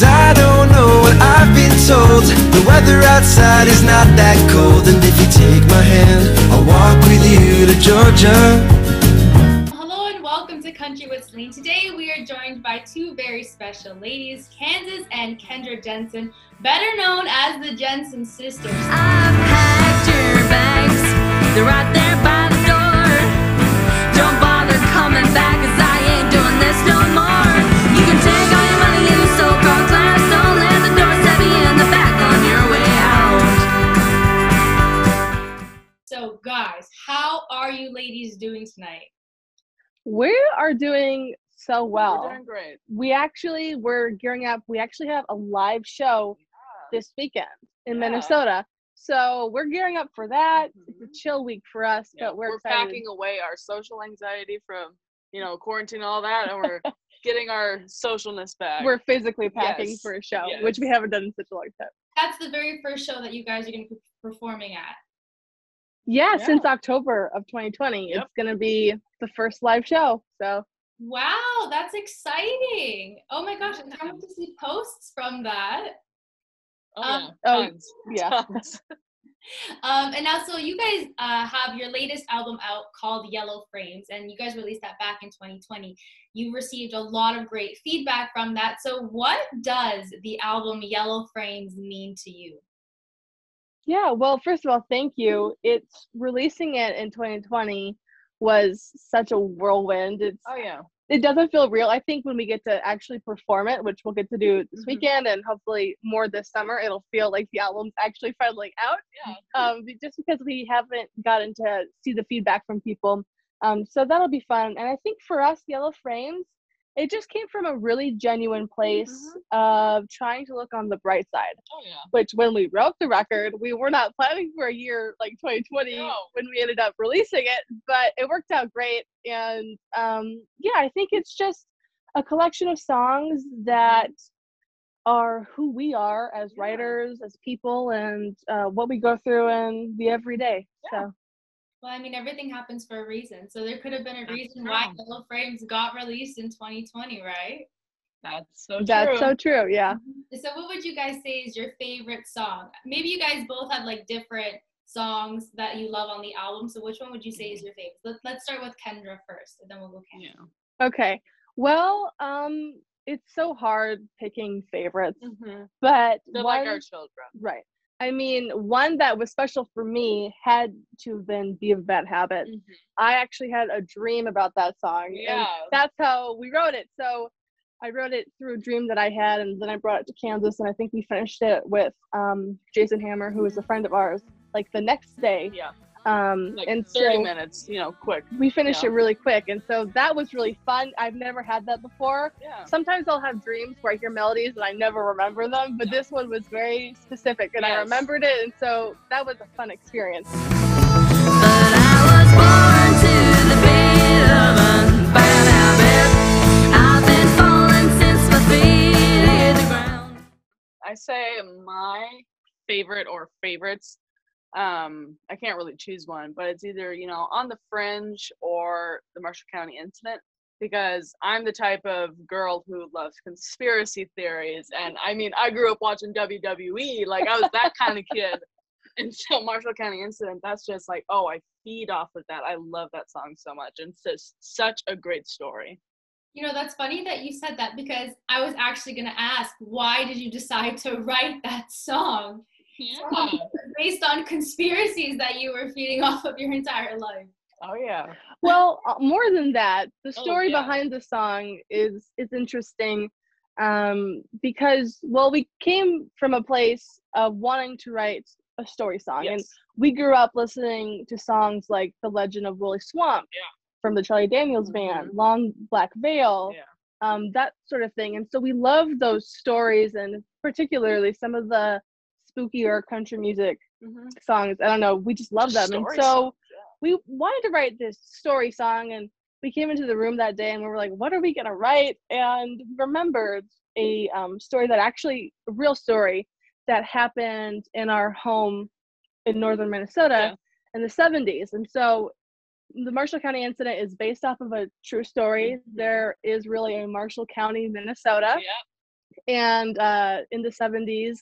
Cause I don't know what I've been told. The weather outside is not that cold. And if you take my hand, I'll walk with you to Georgia. Hello and welcome to Country with Celine. Today we are joined by two very special ladies, Kansas and Kendra Jensen, better known as the Jensen sisters. I've packed your bags. They're right there by the door. Don't bother coming back, cause I ain't doing this no So, guys, how are you ladies doing tonight? We are doing so well. We're doing great. We actually we're gearing up. We actually have a live show this weekend in Yeah. Minnesota. So we're gearing up for that. It's Mhm. a chill week for us, Yeah, but we're, we're excited. packing away our social anxiety from you know quarantine and all that, and we're getting our socialness back. We're physically packing Yes, for a show, which we haven't done in such a long time. That's the very first show that you guys are going to be performing at. Yeah, Yeah. since October of 2020, Yep. it's gonna be the first live show. So Wow, that's exciting. Oh my gosh, I can't wait to see posts from that. oh, um, yeah, oh, tons, yeah. tons. Um, and now, so you guys uh, have your latest album out called Yellow Frames, and you guys released that back in 2020. You received a lot of great feedback from that. So, what does the album Yellow Frames mean to you? Yeah, well, first of all, thank you. It's releasing it in 2020 was such a whirlwind. It's Oh yeah, it doesn't feel real. I think when we get to actually perform it, which we'll get to do this Mhm. weekend and hopefully more this summer, it'll feel like the album's actually finally out. yeah. Um, just because we haven't gotten to see the feedback from people. Um, so that'll be fun. And I think for us, Yellow Frames, it just came from a really genuine place of trying to look on the bright side Oh yeah. which when we wrote the record, we were not planning for a year like 2020 No. when we ended up releasing it, but it worked out great. And um, yeah, I think it's just a collection of songs that are who we are as Yeah. writers, as people, and uh, what we go through in the everyday. So Well, I mean, everything happens for a reason. So, there could have been a That's reason why true. Yellow Frames got released in 2020, right? That's so true. that's so true. Yeah. So, what would you guys say is your favorite song? Maybe you guys both have like different songs that you love on the album. So, which one would you say is your favorite? Let, let's start with Kendra first, and then we'll go Kendra. Yeah. Okay. Well, um, it's so hard picking favorites, Mm-hmm. but They're one, like our children. Right. I mean, one that was special for me had to have been Be of Bad Habit. I actually had a dream about that song. and Yeah. that's how we wrote it. So I wrote it through a dream that I had, and then I brought it to Kansas, and I think we finished it with um, Jason Hammer, who is a friend of ours, like the next day. Yeah. Um, Like and 30 so minutes, you know, quick. we finished Yeah. it really quick. And so that was really fun. I've never had that before Yeah. sometimes I'll have dreams where I hear melodies and I never remember them, but this one was very specific and I remembered it, and so that was a fun experience. But I was born to the beat of a bad habit. I've been falling since my feet hit the ground. I say my favorite or favorites. Um, I can't really choose one, but it's either you know on the fringe or the Marshall County incident because I'm the type of girl who loves conspiracy theories, and I mean I grew up watching WWE, like I was that kind of kid. And so Marshall County incident, that's just like oh I feed off of that. I love that song so much, and it's just such a great story. You know, that's funny that you said that because I was actually going to ask, why did you decide to write that song Yeah. based on conspiracies that you were feeding off of your entire life? Oh yeah. Well, uh, more than that, the Oh, story yeah. behind the song is is interesting um, because well, we came from a place of wanting to write a story song, and we grew up listening to songs like "The Legend of Wooley Swamp" Yeah. from the Charlie Daniels Band, Mhm. "Long Black Veil," Yeah. um, that sort of thing. And so we love those stories, and particularly some of the spookier country music Mm-hmm. songs. I don't know, we just love them. Story and so songs, we wanted to write this story song, and we came into the room that day and we were like, what are we gonna write? And remembered a um, story that actually a real story that happened in our home in northern Minnesota in the 70s. And so the Marshall County incident is based off of a true story. Mhm. There is really a Marshall County, Minnesota. Yeah. and uh, in the 70s,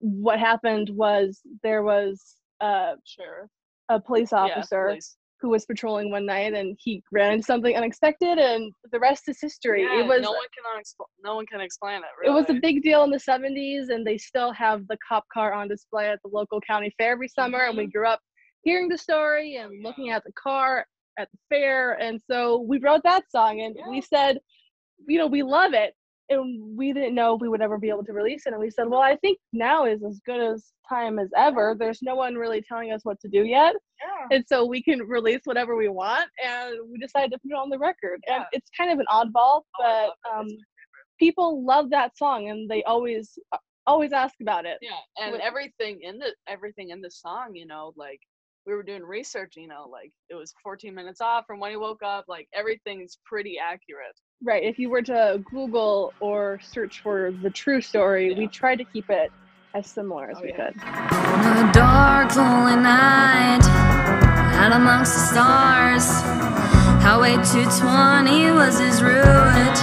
what happened was there was uh, Sure. a police Yeah, officer please. who was patrolling one night and he ran into something unexpected, and the rest is history. Yeah, it was no one can unexpl- no one can explain it. it was a big deal in the 70s and they still have the cop car on display at the local county fair every summer and we Mm-hmm. grew up hearing the story Oh, and looking at the car at the fair and so we wrote that song and we said you know we love it and we didn't know we would ever be able to release it. And we said well i think now is as good as time as ever. There's no one really telling us what to do yet. Yeah. and so we can release whatever we want and we decided to put it on the record. And it's kind of an oddball Oh, but um people love that song and they always uh, always ask about it. Yeah, and with- everything in the everything in the song, you know, like we were doing research, you know, like it was 14 minutes off from when he woke up. Like everything's pretty accurate. right if you were to google or search for the true story we Yeah. tried to keep it as similar as Oh, we yeah. could On a dark, lonely night, out amongst the stars, Highway 220 was his route.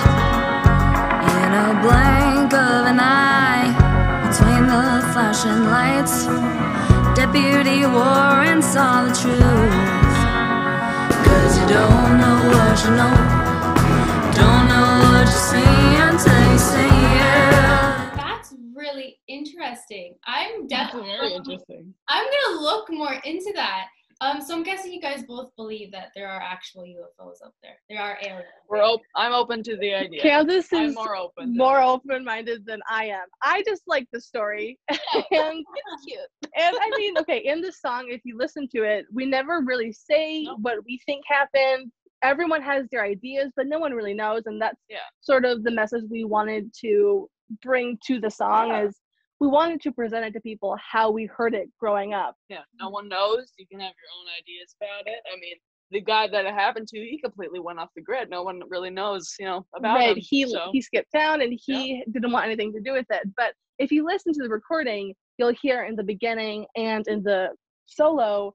In a blink of an eye, between the flashing lights, Deputy Warren saw the truth. Cause you don't know what you know, don't know what you see until you see it. That's really interesting. I'm definitely Very interesting. I'm gonna look more into that. Um, so I'm guessing you guys both believe that there are actual UFOs up there. There are aliens. We're op- I'm open to the idea. kansas I'm more open. to more it. open-minded than i am i just like the story and it's cute. and i mean okay in the song if you listen to it we never really say No. what we think happened everyone has their ideas but no one really knows and that's Yeah. sort of the message we wanted to bring to the song Yeah. is we wanted to present it to people how we heard it growing up Yeah, no one knows. You can have your own ideas about it. I mean, the guy that it happened to, he completely went off the grid. No one really knows, you know, about it. right him. he so. he skipped town and Yeah. he didn't want anything to do with it but if you listen to the recording you'll hear in the beginning and in the solo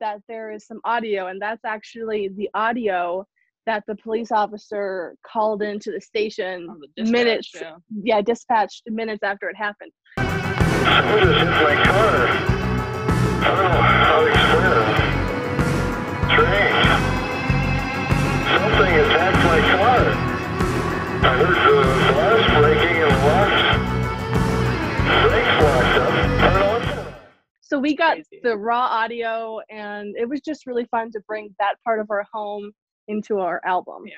that there is some audio and that's actually the audio that the police officer called into the station on the minutes yeah. yeah dispatched minutes after it happened What is it, my car? I don't know how to explain it. Strange. Something attacked my car. I heard the glass breaking and locked. Brakes locked up. So we got Crazy. the raw audio and it was just really fun to bring that part of our home into our album Yeah.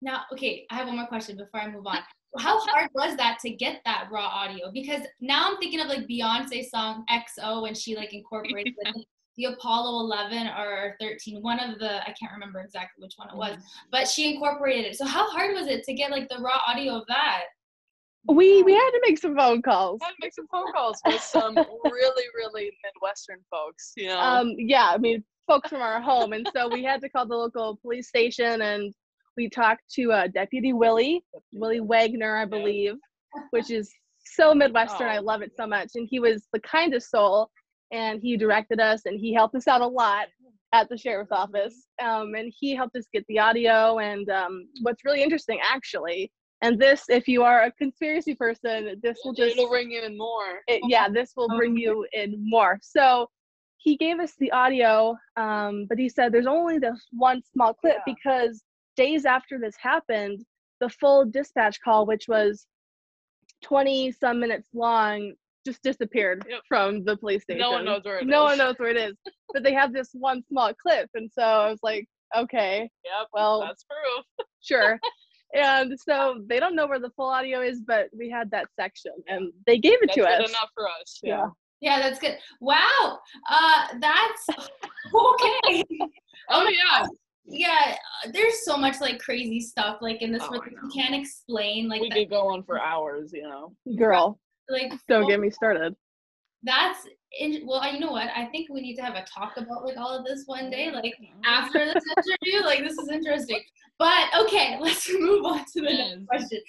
Now, okay, I have one more question before I move on. How hard was that to get that raw audio? Because now I'm thinking of like Beyonce's song XO when she like incorporated like, the Apollo 11 or 13, one of the, I can't remember exactly which one it was, but she incorporated it. So how hard was it to get like the raw audio of that? we we had to make some phone calls had to make some phone calls with some really, really Midwestern folks, you know. um yeah i mean folks from our home and so we had to call the local police station and we talked to uh, deputy willie willie wagner i believe which is so midwestern i Oh. love it so much and he was the kindest soul and he directed us and he helped us out a lot at the sheriff's office um, and he helped us get the audio and um, what's really interesting actually and this if you are a conspiracy person this will just It'll ring you in more. it, yeah, this will bring you in more. So he gave us the audio, um, but he said there's only this one small clip Yeah. because days after this happened, the full dispatch call, which was 20 some minutes long, just disappeared Yep. from the police station. No one knows where it no is. one knows where it is. but they have this one small clip. And so I was like, okay, Yep. well, that's proof. sure. and so they don't know where the full audio is, but we had that section and they gave it That's to us. enough for us. Yeah. Yeah. Yeah, that's good. Wow. Uh, that's okay. Oh yeah. yeah, uh, there's so much like crazy stuff like in this Oh, where I you can't explain like We that, could go on for hours, you know. Girl, like don't full- get me started. that's in, well you know what i think we need to have a talk about like all of this one day like after this interview like this is interesting but okay let's move on to the Yes. next question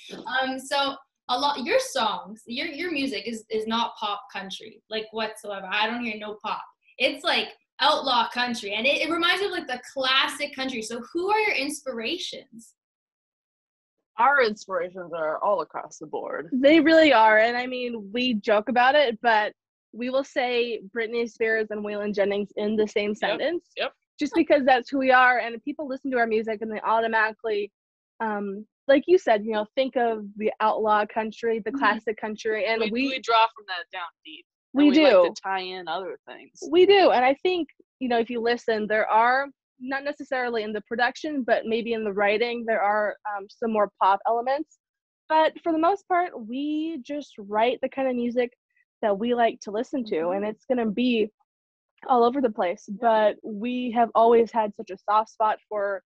um so a lot your songs your your music is is not pop country like whatsoever i don't hear no pop it's like outlaw country and it, it reminds me of like the classic country so who are your inspirations our inspirations are all across the board. They really are. And I mean, we joke about it, but we will say Britney Spears and Waylon Jennings in the same sentence. yep. Just because that's who we are. And people listen to our music and they automatically, um, like you said, you know, think of the outlaw country, the Mhm. classic country. And we, we, we draw from that down deep. we, and do. like to tie in other things. We do. And I think, you know, if you listen, there are not necessarily in the production, but maybe in the writing, there are um, some more pop elements. But for the most part, we just write the kind of music that we like to listen to, and it's going to be all over the place. But we have always had such a soft spot for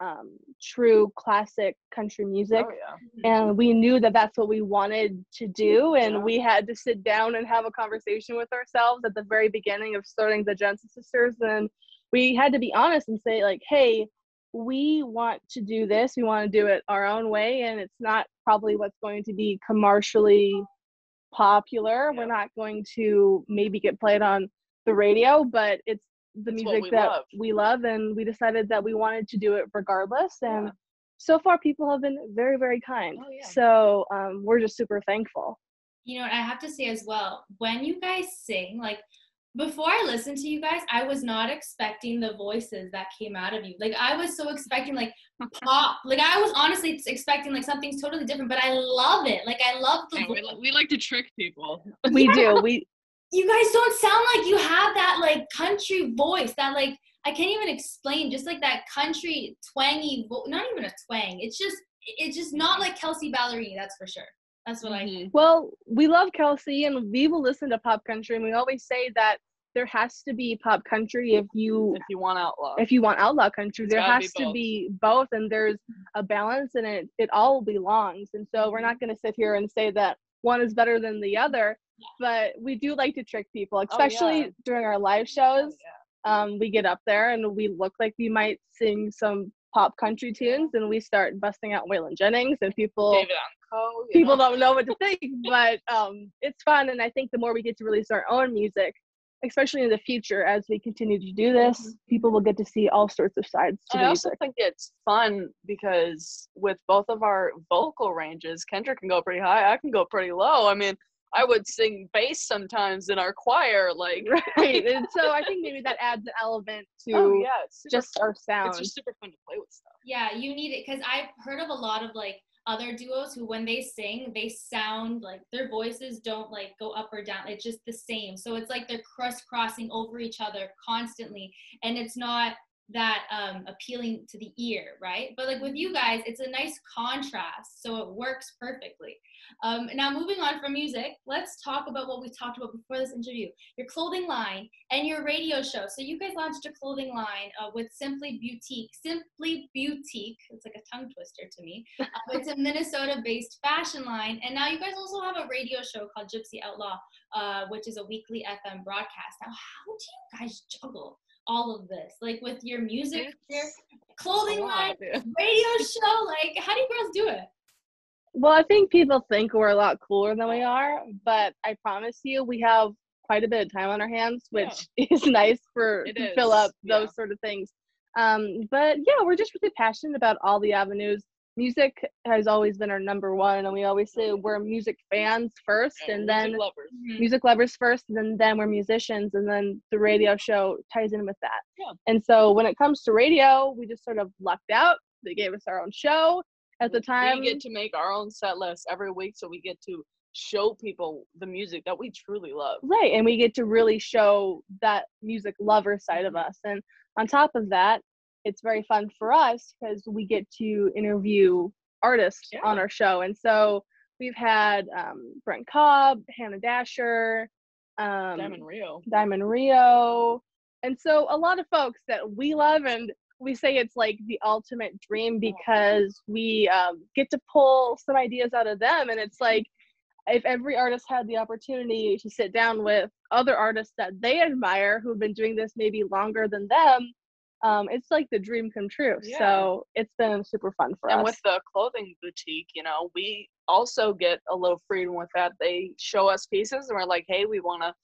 um, true classic country music. Oh yeah. and we knew that that's what we wanted to do and Yeah. we had to sit down and have a conversation with ourselves at the very beginning of starting the Jensen sisters. And we had to be honest and say like hey we want to do this. We want to do it our own way and it's not probably what's going to be commercially popular. We're not going to maybe get played on the radio but it's the It's music we that love. we love and we decided that we wanted to do it regardless and Yeah. so far people have been very very kind Oh, yeah. so um, we're just super thankful you know what I have to say as well, when you guys sing, like before I listened to you guys, I was not expecting the voices that came out of you. Like I was so expecting like pop. Like I was honestly expecting like something totally different, but I love it. Like I love the Yeah, we, vo- li- we like to trick people. we do we you guys don't sound like you have that like country voice that like I can't even explain just like that country twangy vo- not even a twang. It's just it's just not like Kelsea Ballerini that's for sure. That's what I Mhm. well we love kelsea and we will listen to pop country and we always say that there has to be pop country if you If you want outlaw. if you want outlaw country It's there gotta be has to be both and there's a balance and it it all belongs. And so we're not going to sit here and say that one is better than the other but we do like to trick people especially Oh, yeah. during our live shows um, we get up there and we look like we might sing some pop country tunes and we start busting out Waylon Jennings and people people know. don't know what to think but um, it's fun and I think the more we get to release our own music especially in the future as we continue to do this people will get to see all sorts of sides to music. I also music think it's fun because with both of our vocal ranges, Kendra can go pretty high, I can go pretty low. I mean, I would sing bass sometimes in our choir, like right and so I think maybe that adds an element oh, to oh yeah, it's super just our sound It's just super fun to play with stuff. Yeah, you need it because I've heard of a lot of like other duos who, when they sing, they sound like their voices don't like go up or down. It's just the same. So it's like they're crisscrossing over each other constantly, and it's not that um, appealing to the ear, right? But like with you guys, it's a nice contrast, so it works perfectly. Um, now, moving on from music, let's talk about what we talked about before this interview your clothing line and your radio show. So, you guys launched a clothing line uh, with Simply Boutique. Simply Boutique, it's like a tongue twister to me. Uh, it's a Minnesota based fashion line. And now you guys also have a radio show called Gypsy Outlaw, uh, which is a weekly FM broadcast. Now, how do you guys juggle? All of this, like with your music, your clothing A line, lot, radio show, like how do you girls do it? Well, I think people think we're a lot cooler than we are, but I promise you, we have quite a bit of time on our hands, which is nice for It to fill is, up yeah. those sort of things. Um, but yeah, we're just really passionate about all the avenues. Music has always been our number one, and we always say we're music fans first, Yeah, and music then lovers. Mm-hmm. music lovers first, and then, then we're musicians, and then the radio show ties in with that. Yeah. And so when it comes to radio, we just sort of lucked out. They gave us our own show at the time. we get to make our own set list every week, so we get to show people the music that we truly love. Right, and we get to really show that music lover side of us. And on top of that, it's very fun for us because we get to interview artists Yeah. on our show. And so we've had um, Brent Cobb, Hannah Dasher, um, Diamond Rio. Diamond Rio. And so a lot of folks that we love and we say it's like the ultimate dream because we um, get to pull some ideas out of them. And it's like if every artist had the opportunity to sit down with other artists that they admire who've been doing this maybe longer than them, um, it's like the dream come true. Yeah. So it's been super fun for and us. And with the clothing boutique, you know, we also get a little freedom with that. They show us pieces, and we're like, hey, we want to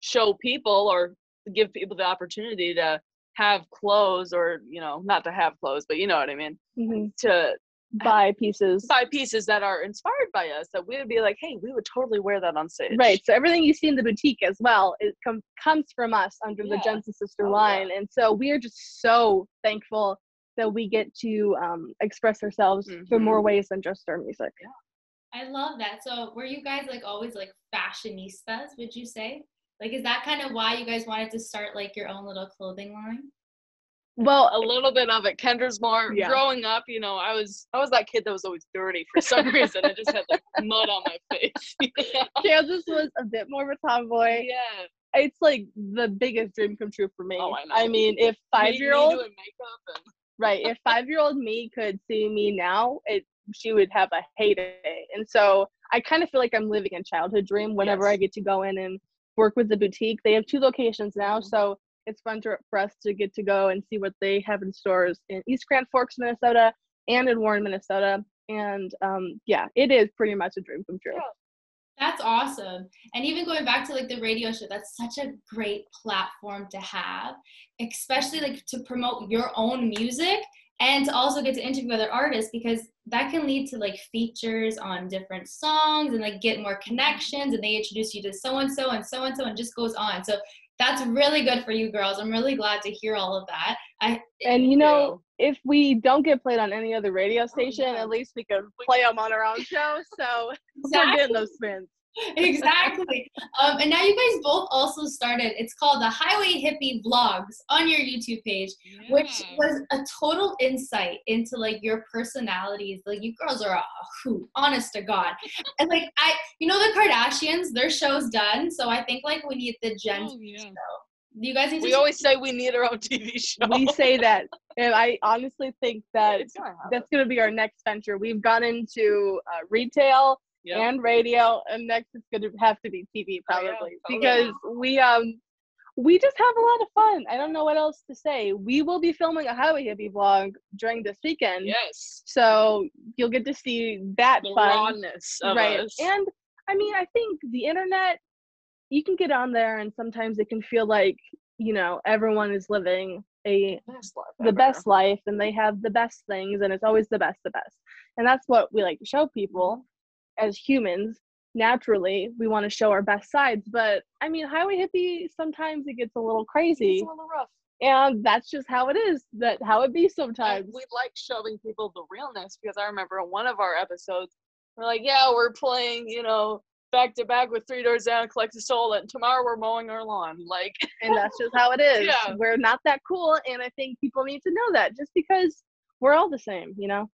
show people or give people the opportunity to have clothes, or you know, not to have clothes, but you know what I mean, Mhm. to buy pieces. buy pieces that are inspired by us that we would be like, hey, we would totally wear that on stage. Right. So everything you see in the boutique as well, it com- comes from us under the Jensen Sister Oh, yeah. line. And so we are just so thankful that we get to um, express ourselves through more ways than just our music. yeah. I love that. So were you guys like always like fashionistas, would you say? Like is that kind of why you guys wanted to start like your own little clothing line? Well, A little bit of it. Kendra's more Yeah. growing up, you know, I was I was that kid that was always dirty for some reason. I just had like mud on my face. Kansas was a bit more of a tomboy. yeah. It's like the biggest dream come true for me. Oh, I know. I mean, if five year old doing makeup and right, if five year old me could see me now, it she would have a heyday. And so I kind of feel like I'm living a childhood dream whenever I get to go in and work with the boutique. They have two locations now, Mhm. so it's fun to, for us to get to go and see what they have in stores in East Grand Forks, Minnesota, and in Warren, Minnesota. And um, yeah, it is pretty much a dream come true. That's awesome. And even going back to like the radio show, that's such a great platform to have, especially like to promote your own music and to also get to interview other artists because that can lead to like features on different songs and like get more connections and they introduce you to so and so and so and so and just goes on. So that's really good for you girls. I'm really glad to hear all of that. I And you know, if we don't get played on any other radio oh station, yeah. at least we can play them on our own show. So we're getting those spins. exactly. Um, and now you guys both also started. It's called the Highway Hippie Vlogs on your YouTube page, which was a total insight into like your personalities. Like you girls are a hoot, honest to God. And like I, you know, the Kardashians, their show's done. So I think like we need the Gen Oh, yeah. show. You guys need to. We always say we need our own TV show. We say that, and I honestly think that gonna that's going to be our next venture. We've gone into uh, retail Yep. and radio, and next it's going to have to be TV Oh, yeah, probably totally. because we um we just have a lot of fun. I don't know what else to say. We will be filming a highway hippie vlog during this weekend, yes. so you'll get to see that The fun. rawness right us. and i mean i think the internet you can get on there and sometimes it can feel like you know everyone is living a best the best life and they have the best things and it's always the best the best and that's what we like to show people as humans naturally we want to show our best sides but i mean highway hippie sometimes it gets a little crazy It's a little rough. and that's just how it is that how it be And sometimes we like showing people the realness because I remember in one of our episodes, we're like, yeah, we're playing, you know, back to back with Three Doors Down, Collective Soul, and tomorrow we're mowing our lawn. Like, and that's just how it is. Yeah. We're not that cool, and I think people need to know that just because we're all the same, you know.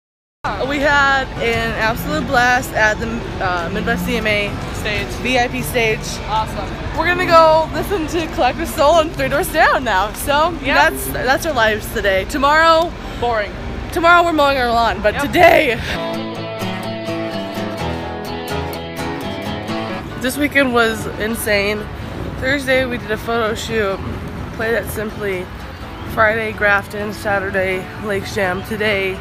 We had an absolute blast at the uh, Midwest CMA stage. VIP stage. Awesome. We're gonna go listen to Collective Soul and Three Doors Down now. So Yeah. that's that's our lives today. Tomorrow, Boring. tomorrow we're mowing our lawn, but Yep. today. This weekend was insane. Thursday we did a photo shoot, played at Simply. Friday Grafton, Saturday Lakes Jam. Today,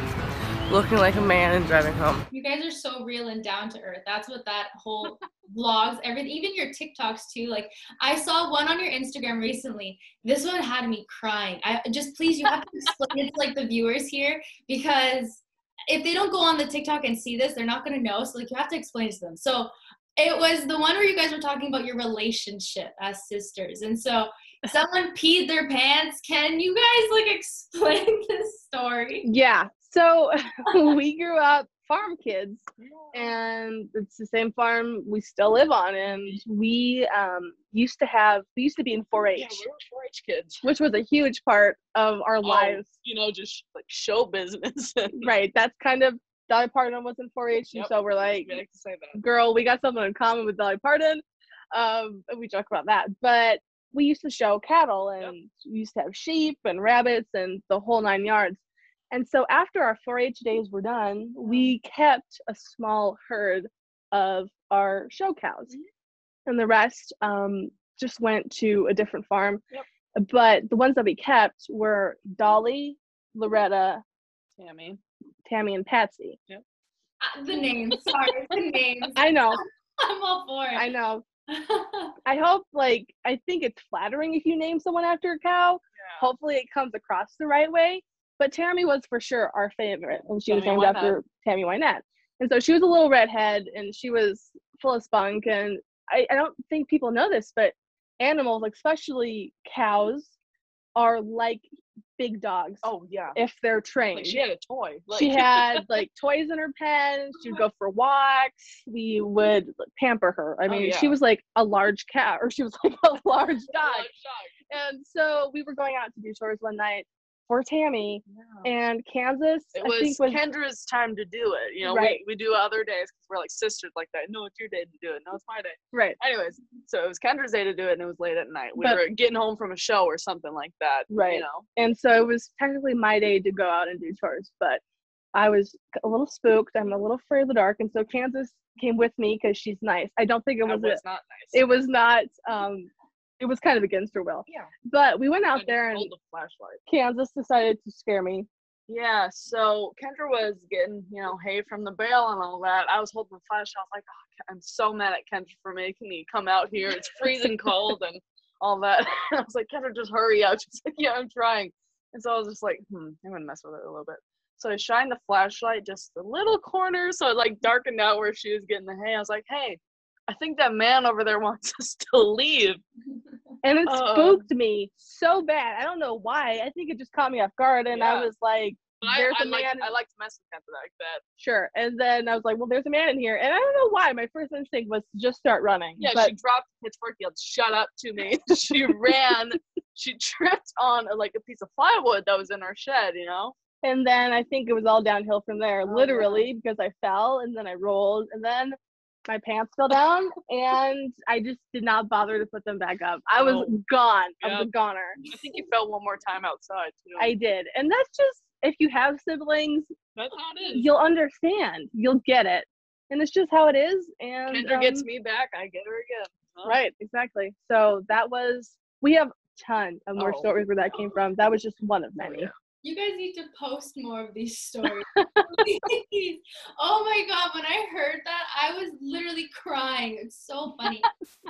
looking like a man and driving home. You guys are so real and down to earth. That's what that whole vlogs, everything, even your TikToks too. Like I saw one on your Instagram recently. This one had me crying. I just please you have to explain it to like the viewers here because if they don't go on the TikTok and see this, they're not gonna know. So like you have to explain it to them. So it was the one where you guys were talking about your relationship as sisters. And so someone peed their pants. Can you guys like explain this story? Yeah. So we grew up farm kids, and it's the same farm we still live on. And we um, used to have, we used to be in 4-H, Yeah, we were 4-H kids. which was a huge part of our Oh, lives. you know, just like show business. Right. That's kind of Dolly Parton was in 4-H, and Yep. so we're like, we to say that. girl, we got something in common with Dolly Parton. Um, we joke about that. But we used to show cattle and we used to have sheep and rabbits and the whole nine yards. And so after our 4-H days were done, we kept a small herd of our show cows. And the rest um, just went to a different farm. Yep. But the ones that we kept were Dolly, Loretta, Tammy. Tammy, and Patsy. Uh, the names, sorry, the names. I know, I'm all for it. I know. I hope like I think it's flattering if you name someone after a cow. Hopefully it comes across the right way. But Tammy was for sure our favorite, and she was named Wynette. after Tammy Wynette. And so she was a little redhead, and she was full of spunk. And I, I don't think people know this, but animals, especially cows, are like big dogs Oh yeah. if they're trained. Like, she had a toy. Like, she had like toys in her pen. She would go uh-huh. for walks. We would pamper her. I Oh, mean, yeah. she was like a large cat, or she was like a large a dog. large And so we were going out to do chores one night for Tammy, dog. and Kansas. It I was, was Kendra's time to do it. You know, Right. we, we do other days because we're like sisters like that. No, it's your day to do it. No, it's my day. right, Anyways, so it was Kendra's day to do it, and it was late at night. We But- were getting home from a show or something like that. Right. You know. and so it was technically my day to go out and do chores, but I was a little spooked. I'm a little afraid of the dark, and so Kansas came with me because she's nice. I don't think it It was, was a- not nice. it was not um it was kind of against her will. Yeah. But we went out there and the flashlight. Kansas decided to scare me. Yeah, so Kendra was getting, you know, hay from the bale and all that. I was holding the flashlight. I was like, oh, I'm so mad at Kendra for making me come out here. It's freezing cold and all that. I was like, Kendra, just hurry up. She's like, yeah, I'm trying. And so I was just like, hmm, I'm gonna mess with it a little bit. So I shined the flashlight just the little corner, so it like darkened out where she was getting the hay. I was like, hey, I think that man over there wants us to leave. And it Uh. spooked me so bad. I don't know why. I think it just caught me off guard and I was like, But I, There's I a like man- I like to mess with Kendra like that. sure. And then I was like, well, there's a man in here. And I don't know why. My first instinct was to just start running. Yeah, but she dropped the pitchfork, yelled, "Shut up!" to me. she ran. She tripped on uh, like a piece of plywood that was in our shed. You know. and then I think it was all downhill from there, Oh, yeah. literally, because I fell and then I rolled and then my pants fell down and I just did not bother to put them back up. I was Oh. gone. I was Yep. a goner. I think you fell one more time outside too. I did. And that's just if you have siblings, That's how it is. you'll understand. You'll get it. And it's just how it is. And Kendra gets um, me back. I get her again. Huh? Right, exactly. So that was we have ton of more Oh. stories where that came from. That was just one of Oh, many. yeah. You guys need to post more of these stories. Oh my god, when I heard that, I was literally crying. It's so funny.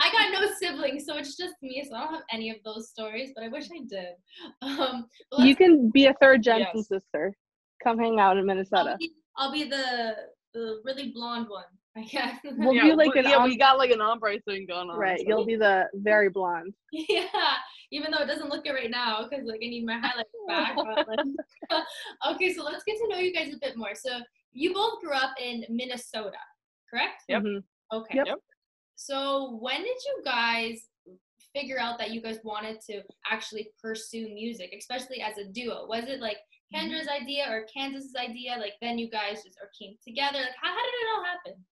I got no siblings, so it's just me, so I don't have any of those stories, but I wish I did. Um, You can be a third Jensen Yes. sister. Come hang out in I'll Minnesota. be, I'll be the the really blonde one, I guess. We'll yeah, do like we- an yeah, om- we got like an ombre thing going on. right. so- You'll be the very blonde. yeah, even though it doesn't look it right now because like I need my highlights back. But, like, okay, so let's get to know you guys a bit more. So you both grew up in Minnesota, correct? Yep. Mhm. Okay. Yep. Yep. So when did you guys figure out that you guys wanted to actually pursue music, especially as a duo? Was it like Kendra's idea or Kansas's idea? Like then you guys just or came together? Like how, how did it all happen?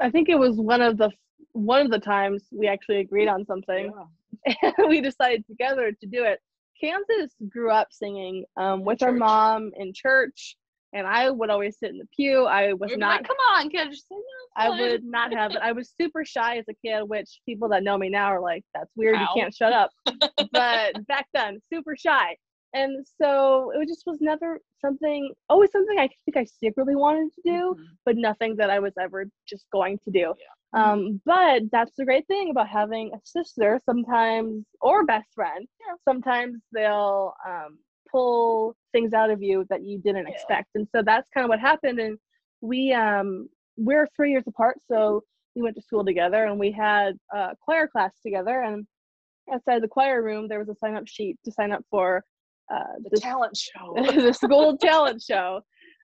I think it was one of the one of the times we actually agreed on something. Yeah. And we decided together to do it. Kansas grew up singing um, with our mom in church, and I would always sit in the pew. I was We'd not. like, come on, sing. I would not have it. I was super shy as a kid, which people that know me now are like, "That's weird. Ow. You can't shut up." but back then, super shy, and so it just was never something. Always something I think I secretly wanted to do, Mhm. but nothing that I was ever just going to do. Um, but that's the great thing about having a sister sometimes or best friend. Sometimes they'll um, pull things out of you that you didn't Yeah. expect, and so that's kind of what happened. And we um, we're three years apart, so we went to school together, and we had a choir class together. And outside the choir room, there was a sign up sheet to sign up for uh, The this talent show. the school talent show.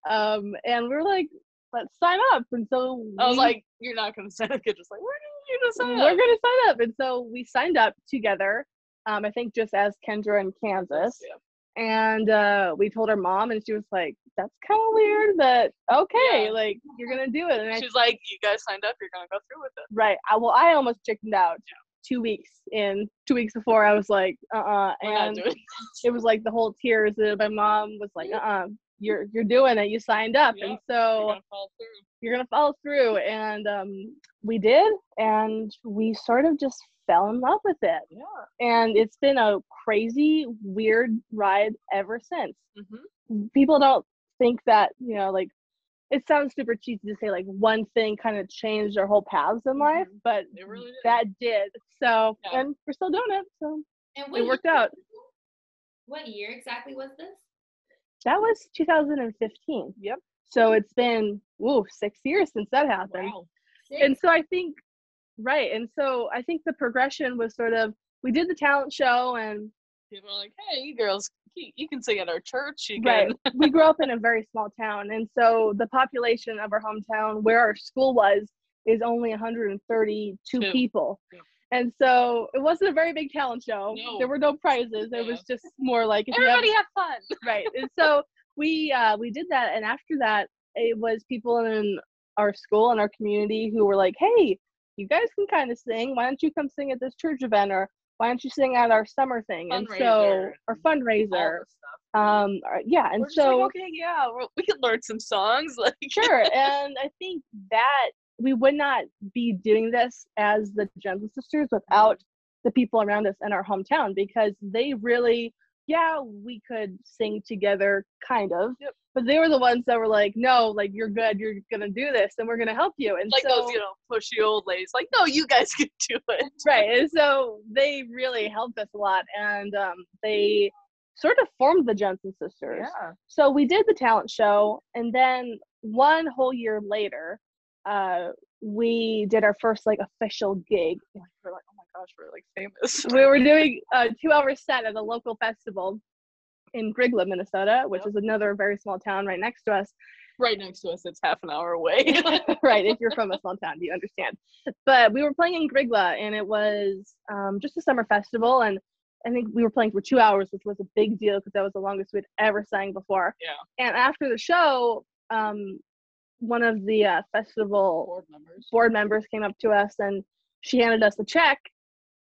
Um, and we were like, let's sign up. And so I was we- like, you're not gonna sign up. Kid, just like, we're gonna you to sign we're up. gonna sign up. And so we signed up together. Um, I think just as Kendra and Kansas. Yeah. And uh, we told her mom, and she was like, "That's kind of weird, but okay, Yeah. like you're gonna do it." And I, She's like, you guys signed up. You're gonna go through with it. right, I, well, I almost chickened out two weeks in. Two weeks before, I was like, "Uh, uh We're and it was like the whole tears. And my mom was like, "Uh, uh you're you're doing it. You signed up." Yeah, and You're so gonna follow through. you're gonna follow through and um, we did and we sort of just fell in love with it Yeah. and it's been a crazy weird ride ever since hmm people don't think that you know like it sounds super cheesy to say like one thing kind of changed our whole paths in life Mhm. but It really did. that did so Yeah. and we're still doing it so And it worked year- out What year exactly was this? That was 2015. Yep. So it's been ooh six years since that happened. Wow. And so I think right. And so I think the progression was sort of we did the talent show and People are like, hey, you girls, you, can sing at our church. Right. we grew up in a very small town, and so the population of our hometown, where our school was, is only 132 Two. people. Yeah. And so it wasn't a very big talent show. No. There were no prizes. It Yeah. was just more like you have Everybody have fun. right and so we uh we did that and after that it was people in our school and our community who were like hey you guys can kind of sing why don't you come sing at this church event or why don't you sing at our summer thing and so Fundraiser our fundraiser um uh, yeah and so like, okay, yeah, we can learn some songs. Like, sure and i think that we would not be doing this as the Jensen sisters without the people around us in our hometown because they really yeah we could sing together kind of Yep. but they were the ones that were like no like you're good you're gonna do this and we're gonna help you and like so those, you know, pushy old ladies. Like, no, you guys can do it. right and so they really helped us a lot and um, they sort of formed the Jensen sisters Yeah. so we did the talent show and then one whole year later uh we did our first like official gig Like, we're like, oh my gosh, we're like famous. we were doing a two hour set at a local festival in Grygla, Minnesota, which Yep. is another very small town right next to us. right next to us, it's half an hour away. right, if you're from a small town, do you understand. But we were playing in Grygla and it was um, just a summer festival and I think we were playing for two hours, which was a big deal because that was the longest we'd ever sang before. Yeah. And after the show, um, one of the uh, festival Board members. board members came up to us and she handed us a check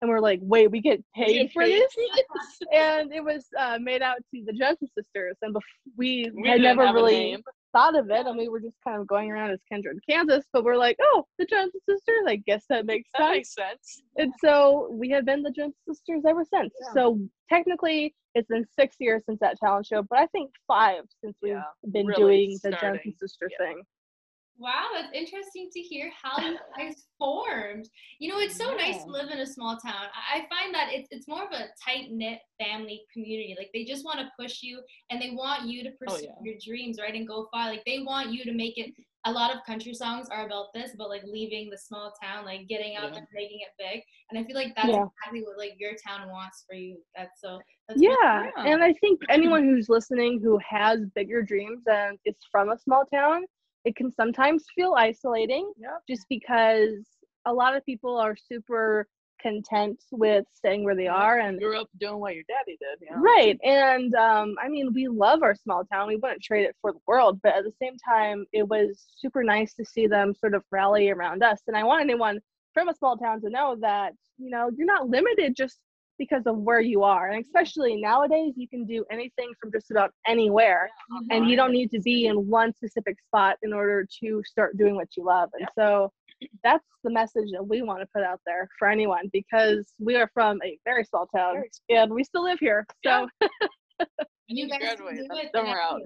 and we're like wait we get paid for this and it was uh, made out to the Jensen sisters and bef- we, We had never really thought of it and we were just kind of going around as Kendra in Kansas but we're like oh the Jensen sisters I guess that makes That sense makes sense. and so we have been the Jensen sisters ever since Yeah. so technically it's been six years since that talent show but I think five since we've Yeah, been really doing the starting. Jensen sister Yeah. thing Wow, that's interesting to hear how you guys formed. You know, it's so nice to live in a small town. I find that it's it's more of a tight knit family community. Like they just want to push you and they want you to oh, pursue yeah. your dreams, right? And go far. Like they want you to make it. A lot of country songs are about this, about like leaving the small town, like getting out Yeah. and making it big. And I feel like that's Yeah. exactly what like your town wants for you. That's so. That's yeah, Yeah. and I think anyone who's listening who has bigger dreams and is from a small town, it can sometimes feel isolating Yep. just because a lot of people are super content with staying where they are and you're up doing what your daddy did. You know? right and um i mean we love our small town we wouldn't trade it for the world but at the same time it was super nice to see them sort of rally around us and i want anyone from a small town to know that you know you're not limited just because of where you are and especially nowadays you can do anything from just about anywhere uh-huh. and you don't need to be in one specific spot in order to start doing what you love and so that's the message that we want to put out there for anyone because we are from a very small town and we still live here so you guys can do it. Then then out.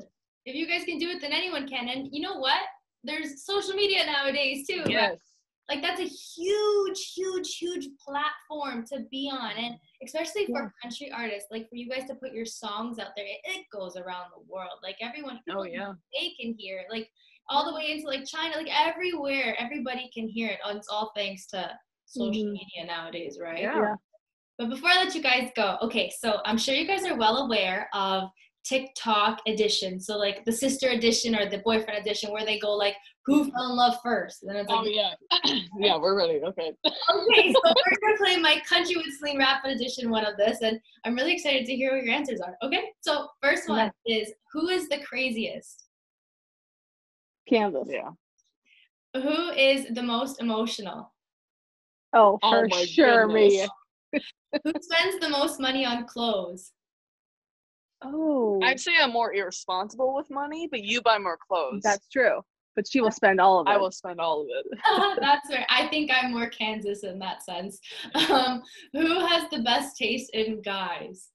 If you guys can do it, then anyone can. And you know what? There's social media nowadays too. Yes. Like that's a huge, huge, huge platform to be on, and especially for country artists, like for you guys to put your songs out there, it, it goes around the world. Like everyone, Oh yeah. they can hear it. Like all the way into like China, like everywhere, everybody can hear it. It's all thanks to social Mhm. media nowadays, right? Yeah. Yeah. But before I let you guys go, okay, so I'm sure you guys are well aware of TikTok edition. So like the sister edition or the boyfriend edition where they go like who fell in love first. And then it's Oh yeah. yeah, we're ready. Okay. okay, so we're gonna play my country with Celine Rapid edition one of this, and I'm really excited to hear what your answers are. Okay, so first one is who is the craziest? kansas Yeah. Who is the most emotional? oh Oh for my sure me. Who spends the most money on clothes? Oh I'd say I'm more irresponsible with money, but you buy more clothes. that's true but she will spend all of it I will spend all of it. That's where I think I'm more Kansas in that sense. Um, who has the best taste in guys?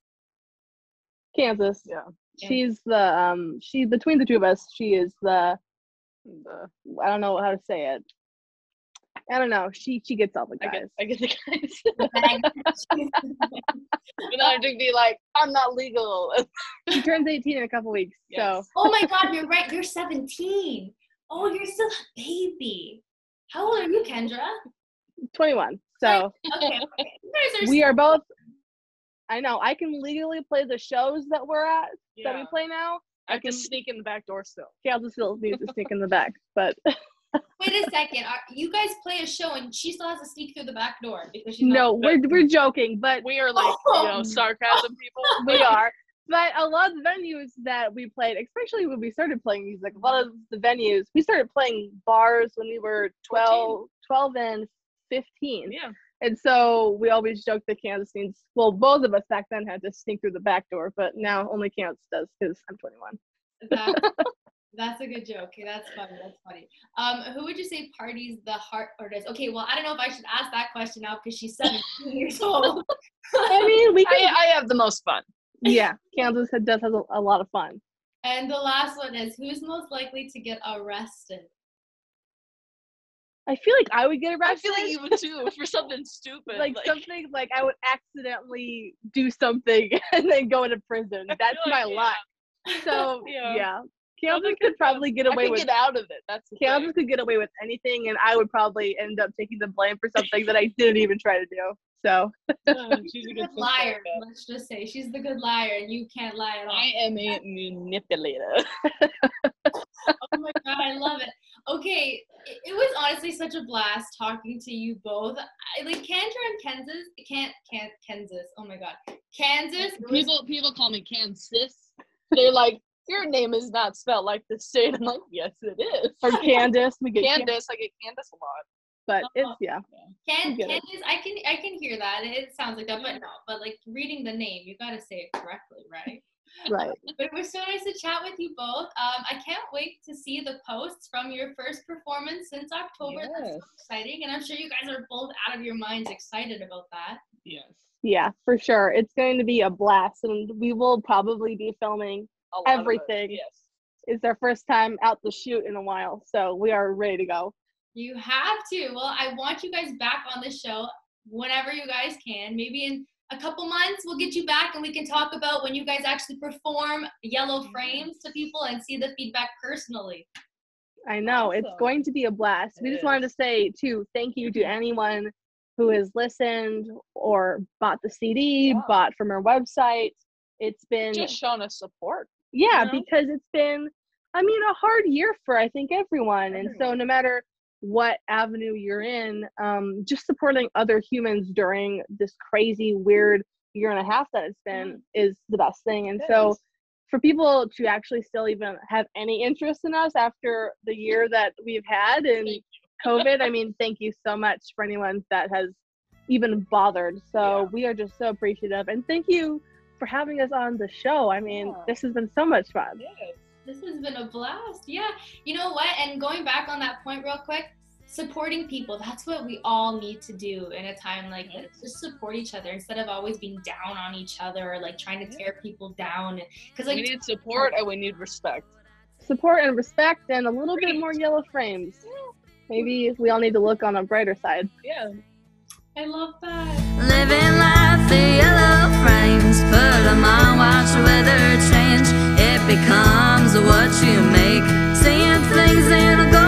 kansas Yeah. she's the um she between the two of us she is the The, i don't know how to say it I don't know. She she gets all the I guys. get, I get the guys. The bag. but then I have to be like, I'm not legal. she turns 18 in a couple weeks. Yes. oh my God, you're right. You're 17. Oh, you're still a baby. How old are you, Kendra? 21. So Okay, okay. You guys are we are both. I know. I can legally play the shows that we're at that we play now. I have to can- sneak in the back door still. Kansas still needs to sneak in the back, but Wait a second. Are, you guys play a show and she still has to sneak through the back door because she's not- no, we're we're joking. But We are like, you Oh. know, sarcasm people. we are. But a lot of the venues that we played, especially when we started playing music, a lot of the venues, we started playing bars when we were 12, 12 and 15. Yeah. And so we always joked that Kansas needs, well, both of us back then had to sneak through the back door, but now only Kansas does because I'm 21. That's, that's a good joke. Okay, that's funny. That's funny. Um, who would you say parties the heart or does? Okay, well, I don't know if I should ask that question now because she's 17 years old. I mean, we I, can, I have the most fun. yeah, Kansas had- does have a, a lot of fun. And the last one is who's most likely to get arrested? I feel like I would get arrested. I feel like you would too for something stupid. like, something like I would accidentally do something and then go into prison. That's feel my like, luck. So Yeah. yeah, Well, Kansas they could probably get I away with get out of it. That's the Kansas thing. could get away with anything, and I would probably end up taking the blame for something that I didn't even try to do. So Uh, She's a Good good liar. Let's just say she's the good liar, and you can't lie at all. I am a manipulator. Oh my god, I love it. Okay, it, it was honestly such a blast talking to you both. I, like Kendra and Kansas, can't can't Kansas. Oh my god, Kansas. was- People people call me Kansas. They're like, your name is not spelled like the state. I'm like, yes, it is. or Candace, we get Can- Candace, I get Candace a lot. but it's yeah. Can You get it. I can I can hear that. It sounds like that, but no. But like reading the name, you gotta say it correctly, right? Right. But it was so nice to chat with you both. Um, I can't wait to see the posts from your first performance since October. That's so exciting, and I'm sure you guys are both out of your minds excited about that. Yes. Yeah, for sure. It's going to be a blast, and we will probably be filming. A lot of it, Everything. Yes. It's our first time out the shoot in a while, so we are ready to go. You have to. Well, I want you guys back on the show whenever you guys can. Maybe in a couple months, we'll get you back and we can talk about when you guys actually perform Yellow mm-hmm. Frames to people and see the feedback personally. I know it's going to be a blast. we It just wanted to say too, thank you to anyone who has listened or bought the CD, Yeah. bought from our website. It's been Just showing us support. Yeah, you know? because it's been, I mean, a hard year for I think everyone. And so no matter what avenue you're in, um, just supporting other humans during this crazy, weird year and a half that it's been is the best thing. And so for people to actually still even have any interest in us after the year that we've had and COVID, I mean, thank you so much for anyone that has even bothered. So Yeah. we are just so appreciative. And thank you for having us on the show. I mean, Yeah. this has been so much fun. Yes. This has been a blast. Yeah. You know what? And going back on that point real quick, supporting people, that's what we all need to do in a time like this. Just support each other instead of always being down on each other or like trying to tear people down. Because like we need support and we need respect. Support and respect and a little bit more yellow frames. Maybe we all need to look on a brighter side. Yeah. I love that. Living life, the yellow frames full of my watch weather change. It becomes what you make. Seeing things in a